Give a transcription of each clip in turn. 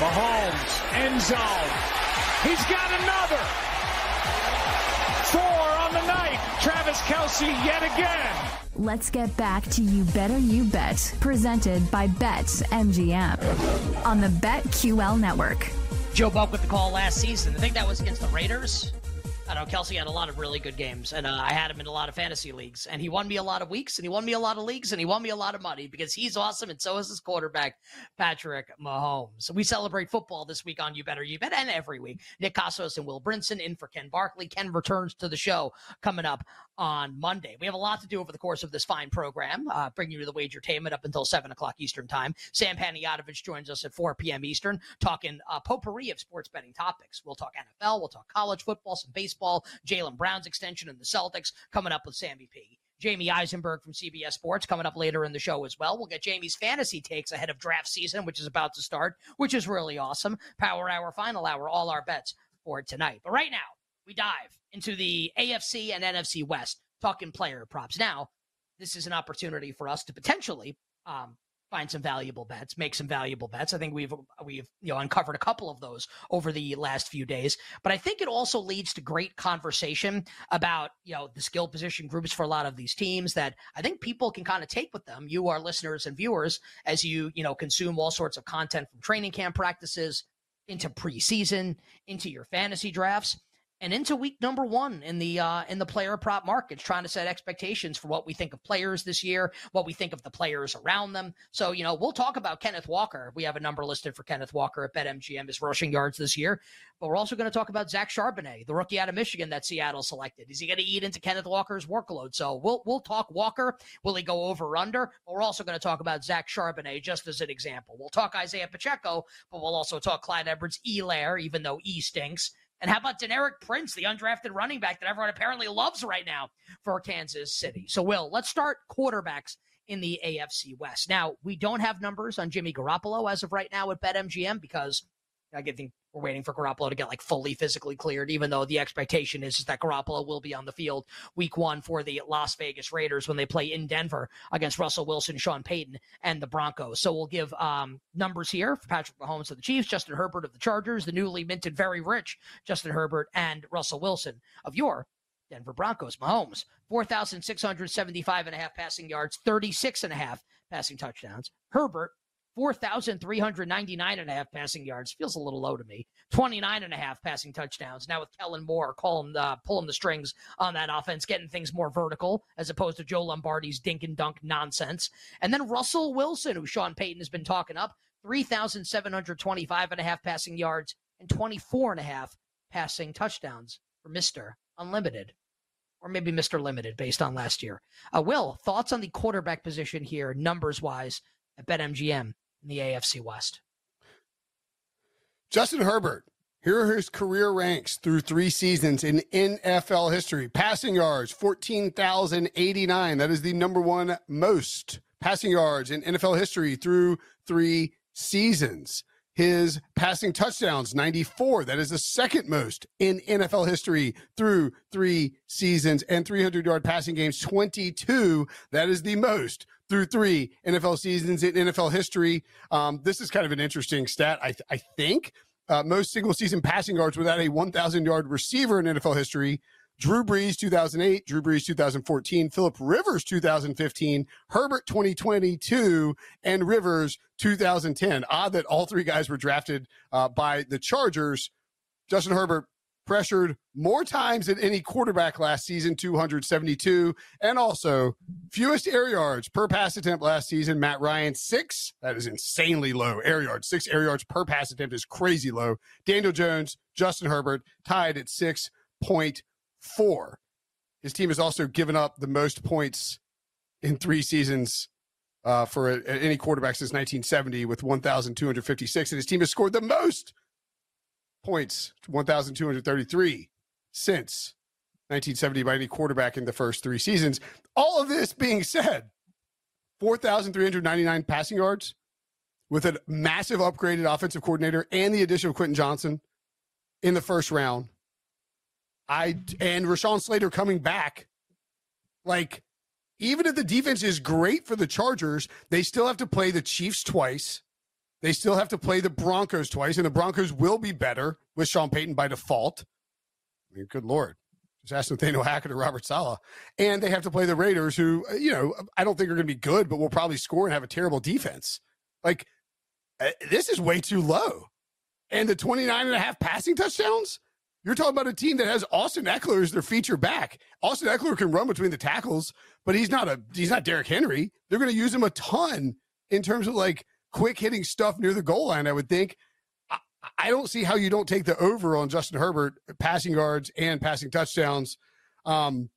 Mahomes, end zone. He's got another. Four on the night. Travis Kelce yet again. Let's get back to You Better You Bet, presented by BetMGM on the BetQL network. Joe Buck with the call last season. I think that was against the Raiders. I know Kelce had a lot of really good games, and uh, I had him in a lot of fantasy leagues, and he won me a lot of weeks, and he won me a lot of leagues, and he won me a lot of money because he's awesome, and so is his quarterback, Patrick Mahomes. We celebrate football this week on You Better You Bet, and every week. Nick Kostos and Will Brinson in for Ken Barkley. Ken returns to the show coming up on Monday. We have a lot to do over the course of this fine program, uh, bringing you to the wagertainment up until 7 o'clock Eastern Time. Sam Panayotovich joins us at 4 p.m. Eastern, talking uh, potpourri of sports betting topics. We'll talk NFL, we'll talk college football, some baseball, Jaylen Brown's extension and the Celtics coming up with Sammy P. Jamey Eisenberg from CBS Sports coming up later in the show as well. We'll get Jamey's fantasy takes ahead of draft season, which is about to start, which is really awesome. Power Hour, Final Hour, all our bets for tonight. But right now, we dive into the AFC and NFC West, talking player props. Now, this is an opportunity for us to potentially um, find some valuable bets, make some valuable bets. I think we've we've you know uncovered a couple of those over the last few days. But I think it also leads to great conversation about you know the skill position groups for a lot of these teams that I think people can kind of take with them. You, our listeners and viewers, as you you know consume all sorts of content from training camp practices into preseason, into your fantasy drafts and into week number one in the uh, in the player prop markets, trying to set expectations for what we think of players this year, what we think of the players around them. So, you know, we'll talk about Kenneth Walker. We have a number listed for Kenneth Walker at BetMGM his rushing yards this year, but we're also going to talk about Zach Charbonnet, the rookie out of Michigan that Seattle selected. Is he going to eat into Kenneth Walker's workload? So we'll we'll talk Walker. Will he go over or under? But we're also going to talk about Zach Charbonnet just as an example. We'll talk Isaiah Pacheco, but we'll also talk Clyde Edwards-Helaire, even though E stinks. And how about Deneric Prince, the undrafted running back that everyone apparently loves right now for Kansas City? So, Will, let's start quarterbacks in the AFC West. Now, we don't have numbers on Jimmy Garoppolo as of right now at BetMGM because I get think we're waiting for Garoppolo to get like fully physically cleared, even though the expectation is, is that Garoppolo will be on the field week one for the Las Vegas Raiders when they play in Denver against Russell Wilson, Sean Payton, and the Broncos. So we'll give um, numbers here for Patrick Mahomes of the Chiefs, Justin Herbert of the Chargers, the newly minted, very rich Justin Herbert, and Russell Wilson of your Denver Broncos. Mahomes, 4,675 and a half passing yards, 36 and a half passing touchdowns. Herbert, 4,399 and a half passing yards. Feels a little low to me. 29 and a half passing touchdowns. Now with Kellen Moore calling, uh, pulling the strings on that offense, getting things more vertical as opposed to Joe Lombardi's dink and dunk nonsense. And then Russell Wilson, who Sean Payton has been talking up, 3,725 and a half passing yards and 24 and a half passing touchdowns for Mr. Unlimited. Or maybe Mr. Limited based on last year. Uh, Will, thoughts on the quarterback position here, numbers wise, at BetMGM? In the AFC West. Justin Herbert, here are his career ranks through three seasons in NFL history. Passing yards, 14,089. That is the number one most passing yards in NFL history through three seasons. His passing touchdowns, 94. That is the second most in NFL history through three seasons. And 300 yard passing games, 22. That is the most through three NFL seasons in NFL history. Um, this is kind of an interesting stat, I, th- I think. Uh, most single season passing yards without a 1,000 yard receiver in NFL history. Drew Brees 2008, Drew Brees 2014, Philip Rivers 2015, Herbert 2022, and Rivers 2010. Odd that all three guys were drafted uh, by the Chargers. Justin Herbert pressured more times than any quarterback last season, 272, and also fewest air yards per pass attempt last season. Matt Ryan, six. That is insanely low. Air yards, six air yards per pass attempt is crazy low. Daniel Jones, Justin Herbert tied at 6.4. His team has also given up the most points in three seasons uh, for a, any quarterback since 1970 with 1,256. And his team has scored the most points, 1,233 since 1970 by any quarterback in the first three seasons. All of this being said, 4,399 passing yards with a massive upgraded offensive coordinator and the addition of Quentin Johnston in the first round. I and Rashawn Slater coming back. Like, even if the defense is great for the Chargers, they still have to play the Chiefs twice. They still have to play the Broncos twice, and the Broncos will be better with Sean Payton by default. I mean, good lord. Just ask Nathaniel Hackett or Robert Saleh. And they have to play the Raiders, who, you know, I don't think are going to be good, but will probably score and have a terrible defense. Like, uh, this is way too low. And the 29 and a half passing touchdowns? You're talking about a team that has Austin Ekeler as their feature back. Austin Ekeler can run between the tackles, but he's not a he's not Derrick Henry. They're going to use him a ton in terms of like quick hitting stuff near the goal line. I would think. I, I don't see how you don't take the over on Justin Herbert passing yards and passing touchdowns. Um,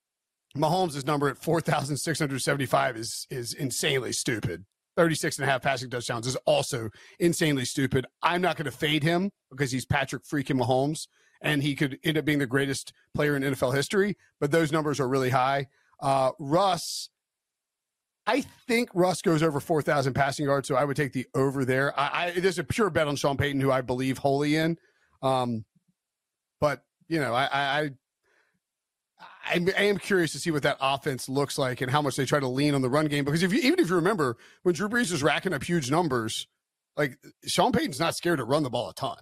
Mahomes' number at 4,675 is is insanely stupid. 36 and a half passing touchdowns is also insanely stupid. I'm not going to fade him because he's Patrick freaking Mahomes and he could end up being the greatest player in NFL history, but those numbers are really high. Uh, Russ, I think Russ goes over 4,000 passing yards, so I would take the over there. I, I there's a pure bet on Sean Payton, who I believe wholly in. Um, but you know, I, I, I, I am curious to see what that offense looks like and how much they try to lean on the run game. Because if you, even if you remember when Drew Brees was racking up huge numbers, like Sean Payton's not scared to run the ball a ton.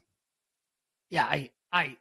Yeah, I, I,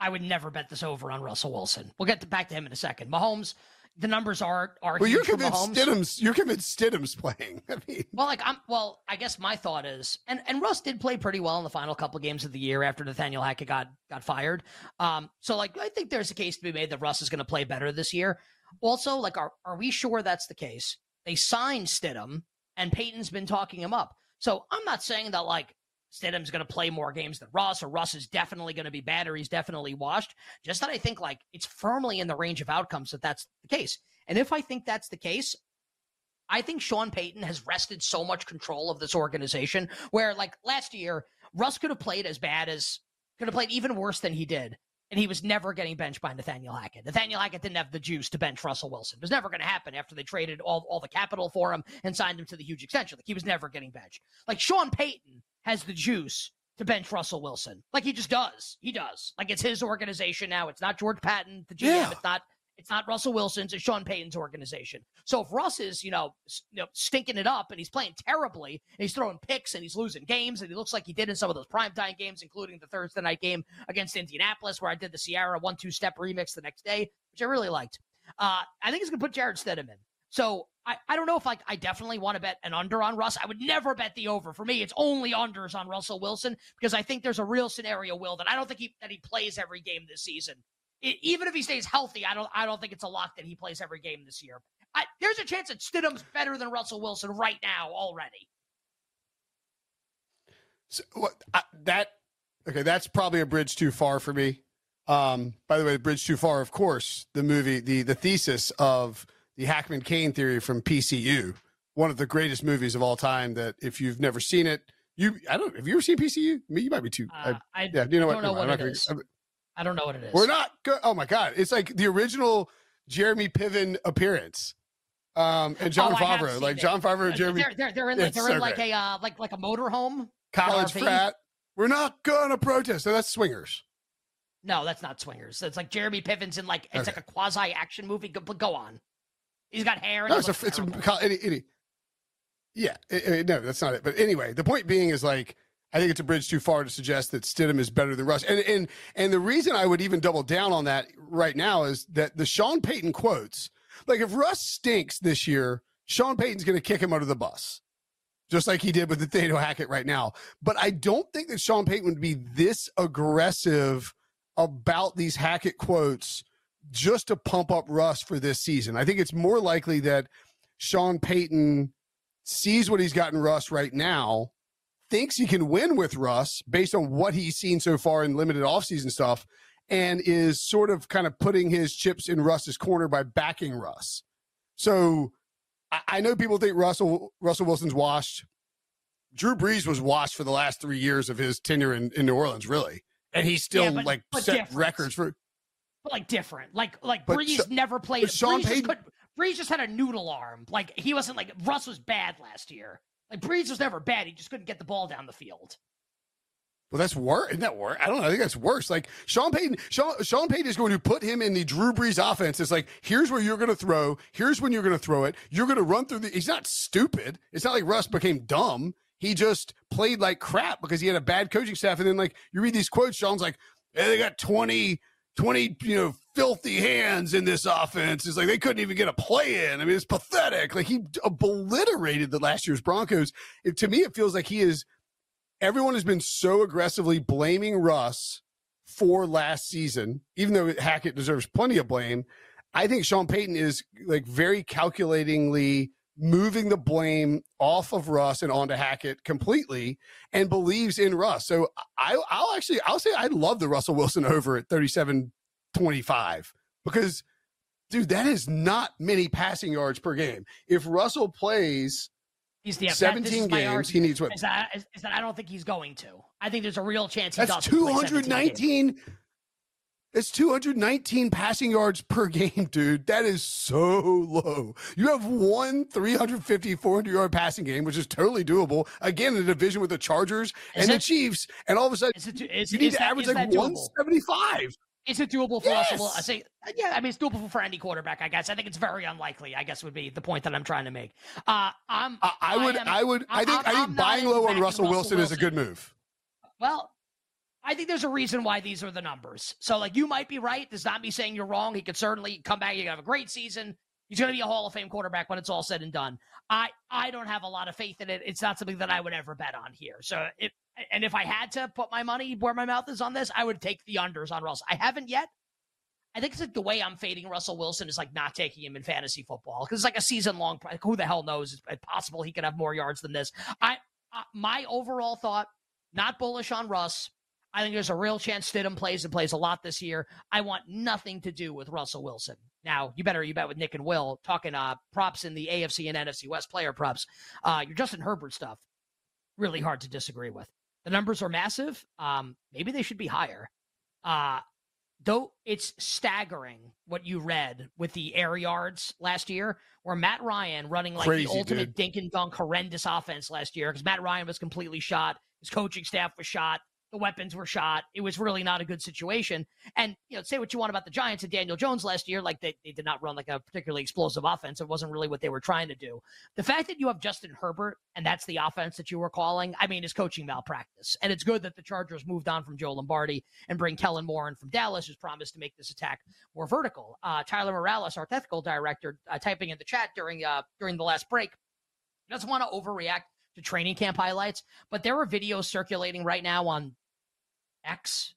I would never bet this over on Russell Wilson. We'll get to, back to him in a second. Mahomes, the numbers are are well. You're convinced Stidham's. You're convinced Stidham's playing. I mean, well, like I'm. Well, I guess my thought is, and and Russ did play pretty well in the final couple of games of the year after Nathaniel Hackett got got fired. Um, so like I think there's a case to be made that Russ is going to play better this year. Also, like, are are we sure that's the case? They signed Stidham, and Payton's been talking him up. So I'm not saying that like Stidham's going to play more games than Russ, or Russ is definitely going to be bad, or He's definitely washed. Just that I think like it's firmly in the range of outcomes that that's the case. And if I think that's the case, I think Sean Payton has wrested so much control of this organization where like last year, Russ could have played as bad as could have played even worse than he did. And he was never getting benched by Nathaniel Hackett. Nathaniel Hackett didn't have the juice to bench Russell Wilson. It was never going to happen after they traded all, all the capital for him and signed him to the huge extension. Like he was never getting benched. Like Sean Payton has the juice to bench Russell Wilson. Like he just does. He does. Like it's his organization now. It's not George Paton, the GM. Yeah. It's not it's not Russell Wilson's, it's Sean Payton's organization. So if Russ is, you know, you know, stinking it up and he's playing terribly and he's throwing picks and he's losing games and he looks like he did in some of those primetime games, including the Thursday night game against Indianapolis, where I did the Ciara one two step remix the next day, which I really liked. Uh, I think he's gonna put Jarrett Stidham in. So I, I don't know if like I definitely want to bet an under on Russ. I would never bet the over. For me, it's only unders on Russell Wilson because I think there's a real scenario, Will, that I don't think he that he plays every game this season. It, even if he stays healthy, I don't I don't think it's a lock that he plays every game this year. I, there's a chance that Stidham's better than Russell Wilson right now already. So, what, I, that okay? That's probably a bridge too far for me. Um, by the way, the bridge too far, of course, the movie, the the thesis of the Hackman Caine theory from PCU, one of the greatest movies of all time. That if you've never seen it, you I don't have you ever seen PCU? I mean, you might be too. Uh, I, I, yeah, you know what? Know what it is. Gonna, I don't know what it is. We're not good. Oh my god, it's like the original Jeremy Piven appearance. Um, and Jon oh, Favreau, like it. Jon Favreau and Jeremy. They're, they're, they're in, like, they're so in like a uh, like like a motorhome college frat. We're not gonna protest. So that's swingers. No, that's not swingers. It's like Jeremy Piven's in like it's okay. like a quasi action movie. Go, go on. He's got hair. no, it's a, it's a, any, any, yeah, it, it, no, that's not it. But anyway, the point being is like I think it's a bridge too far to suggest that Stidham is better than Russ. And and and the reason I would even double down on that right now is that the Sean Payton quotes, like if Russ stinks this year, Sean Payton's going to kick him under the bus, just like he did with the Nathaniel Hackett right now. But I don't think that Sean Payton would be this aggressive about these Hackett quotes just to pump up Russ for this season. I think it's more likely that Sean Payton sees what he's gotten Russ right now, thinks he can win with Russ based on what he's seen so far in limited offseason stuff, and is sort of kind of putting his chips in Russ's corner by backing Russ. So I, I know people think Russell Russell Wilson's washed. Drew Brees was washed for the last three years of his tenure in, in New Orleans, really, and he still Yeah, but- like but set different. records for. But like different. Like like But Brees Sha- never played. but Sean Brees, just could, Brees just had a noodle arm. Like he wasn't like Russ was bad last year. Like Brees was never bad. He just couldn't get the ball down the field. Well, that's worse. Isn't that worse? I don't know. I think that's worse. Like Sean Payton, Sean, Sean Payton is going to put him in the Drew Brees offense. It's like, here's where you're going to throw. Here's when you're going to throw it. You're going to run through the. He's not stupid. It's not like Russ became dumb. He just played like crap because he had a bad coaching staff. And then like you read these quotes, Sean's like, hey, they got 20, 20, you know, filthy hands in this offense. is like they couldn't even get a play in. I mean, it's pathetic. Like he obliterated the last year's Broncos. It, to me, it feels like he is everyone has been so aggressively blaming Russ for last season, even though Hackett deserves plenty of blame. I think Sean Payton is like very calculatingly moving the blame off of Russ and onto Hackett completely and believes in Russ. So I, I'll actually, I'll say I love the Russell Wilson over at 37 25 because, dude, that is not many passing yards per game. If Russell plays He's the 17 is games, he needs what? Is that, is, is that I don't think he's going to. I think there's a real chance he That's doesn't. play 17 219. It's 219 passing yards per game, dude. That is so low. You have one 350, 400 yard passing game, which is totally doable. Again, in a division with the Chargers and the? Chiefs, and all of a sudden it, is, you need to that, average like 175. Is it doable for Russell? Yes. I say, yeah. I mean, it's doable for any quarterback. I guess. I think it's very unlikely. I guess would be the point that I'm trying to make. Uh, I'm. I, I would, am- I would, I I'm- think, I I'm think buying low on Russell Wilson is a good move. Well, I think there's a reason why these are the numbers. So, like, you might be right. This is not me saying you're wrong. He could certainly come back. He could have a great season. He's going to be a Hall of Fame quarterback when it's all said and done. I I don't have a lot of faith in it. It's not something that I would ever bet on here. So, it and if I had to put my money where my mouth is on this, I would take the unders on Russell. I haven't yet. I think it's like the way I'm fading Russell Wilson is like not taking him in fantasy football because it's like a season long. Like who the hell knows? It's possible he could have more yards than this. I uh, my overall thought, not bullish on Russ. I think there's a real chance Stidham plays and plays a lot this year. I want nothing to do with Russell Wilson. Now, you better you bet with Nick and Will talking uh props in the AFC and NFC West player props. Uh your Justin Herbert stuff, really hard to disagree with. The numbers are massive. Um, maybe they should be higher. Uh though it's staggering what you read with the air yards last year, where Matt Ryan running like Crazy, the ultimate dude. dink and dunk horrendous offense last year because Matt Ryan was completely shot, his coaching staff was shot, the weapons were shot. It was really not a good situation. And you know, say what you want about the Giants and Daniel Jones last year, like they, they did not run like a particularly explosive offense. It wasn't really what they were trying to do. The fact that you have Justin Herbert and that's the offense that you were calling, I mean, is coaching malpractice. And it's good that the Chargers moved on from Joe Lombardi and bring Kellen Moore in from Dallas, who's promised to make this attack more vertical. Uh, Tyler Morales, our technical director, uh, typing in the chat during uh, during the last break, doesn't want to overreact to training camp highlights, but there are videos circulating right now on X.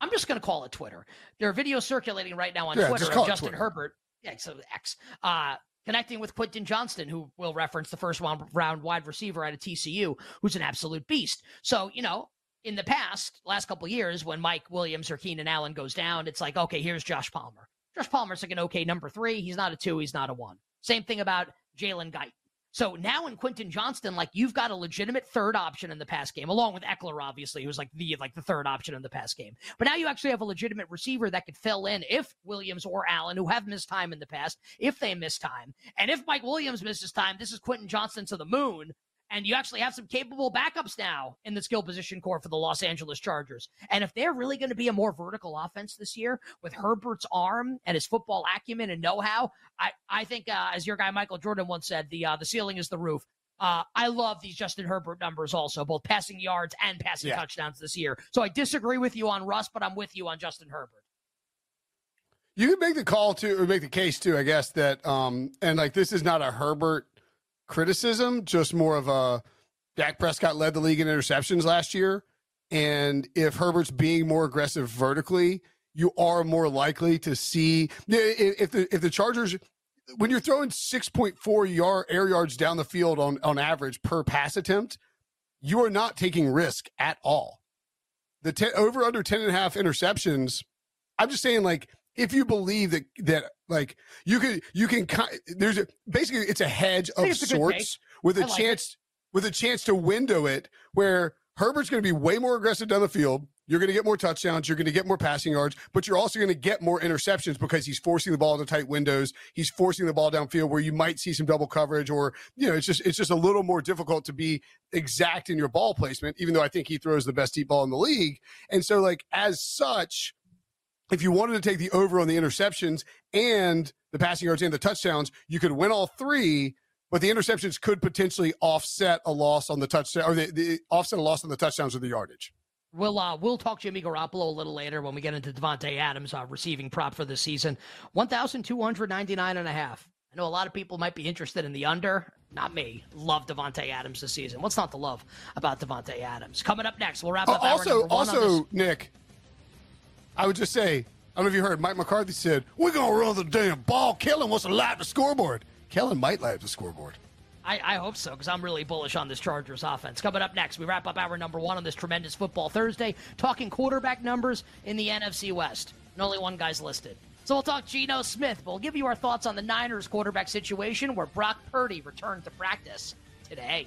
I'm just going to call it Twitter. There are videos circulating right now on Yeah, Twitter of Justin Twitter. Herbert. Yeah, so X. Uh, connecting with Quentin Johnston, who will reference the first round, round wide receiver out of TCU, who's an absolute beast. So, you know, in the past, last couple of years, when Mike Williams or Keenan Allen goes down, it's like, okay, here's Josh Palmer. Josh Palmer's like an okay number three. He's not a two. He's not a one. Same thing about Jalen Guyton. So now in Quentin Johnston, like you've got a legitimate third option in the pass game, along with Ekeler, obviously, who's like the like the third option in the pass game. But now you actually have a legitimate receiver that could fill in if Williams or Allen, who have missed time in the past, if they miss time, and if Mike Williams misses time, this is Quentin Johnston to the moon. And you actually have some capable backups now in the skill position core for the Los Angeles Chargers. And if they're really going to be a more vertical offense this year with Herbert's arm and his football acumen and know-how, I, I think, uh, as your guy Michael Jordan once said, the uh, the ceiling is the roof. Uh, I love these Justin Herbert numbers also, both passing yards and passing Yeah. touchdowns this year. So I disagree with you on Russ, but I'm with you on Justin Herbert. You can make the call too, or make the case too, I guess, that um and like this is not a Herbert criticism, just more of a Dak Prescott led the league in interceptions last year. And if Herbert's being more aggressive vertically, you are more likely to see if the if the Chargers when you're throwing 6.4 yard air yards down the field on on average per pass attempt, you are not taking risk at all. The ten, over under 10 and a half interceptions, I'm just saying like if you believe that that like you could you can there's a basically it's a hedge of sorts with a like chance it. with a chance to window it where Herbert's going to be way more aggressive down the field. You're going to get more touchdowns. You're going to get more passing yards, but you're also going to get more interceptions because he's forcing the ball into tight windows. He's forcing the ball downfield where you might see some double coverage, or you know, it's just it's just a little more difficult to be exact in your ball placement. Even though I think he throws the best deep ball in the league, and so like as such, if you wanted to take the over on the interceptions and the passing yards and the touchdowns, you could win all three but the interceptions could potentially offset a loss on the touchdown or the, the offset a loss on the touchdowns or the yardage. We'll uh, we'll talk Jimmy Garoppolo a little later when we get into Davante Adams uh, receiving prop for the season. 1,299 and a half. I know a lot of people might be interested in the under. Not me. Love Davante Adams this season. What's not to love about Davante Adams? Coming up next, we'll wrap up. Uh, also, also, Nick, I would just say, I don't know if you heard, Mike McCarthy said, "We're gonna run the damn ball. Kellen wants to light the scoreboard." Kellen might light the scoreboard. I, I, hope so because I'm really bullish on this Chargers offense. Coming up next, we wrap up our number one on this tremendous football Thursday, talking quarterback numbers in the NFC West. And only one guy's listed. So we'll talk Geno Smith. We'll give you our thoughts on the Niners quarterback situation where Brock Purdy returned to practice today.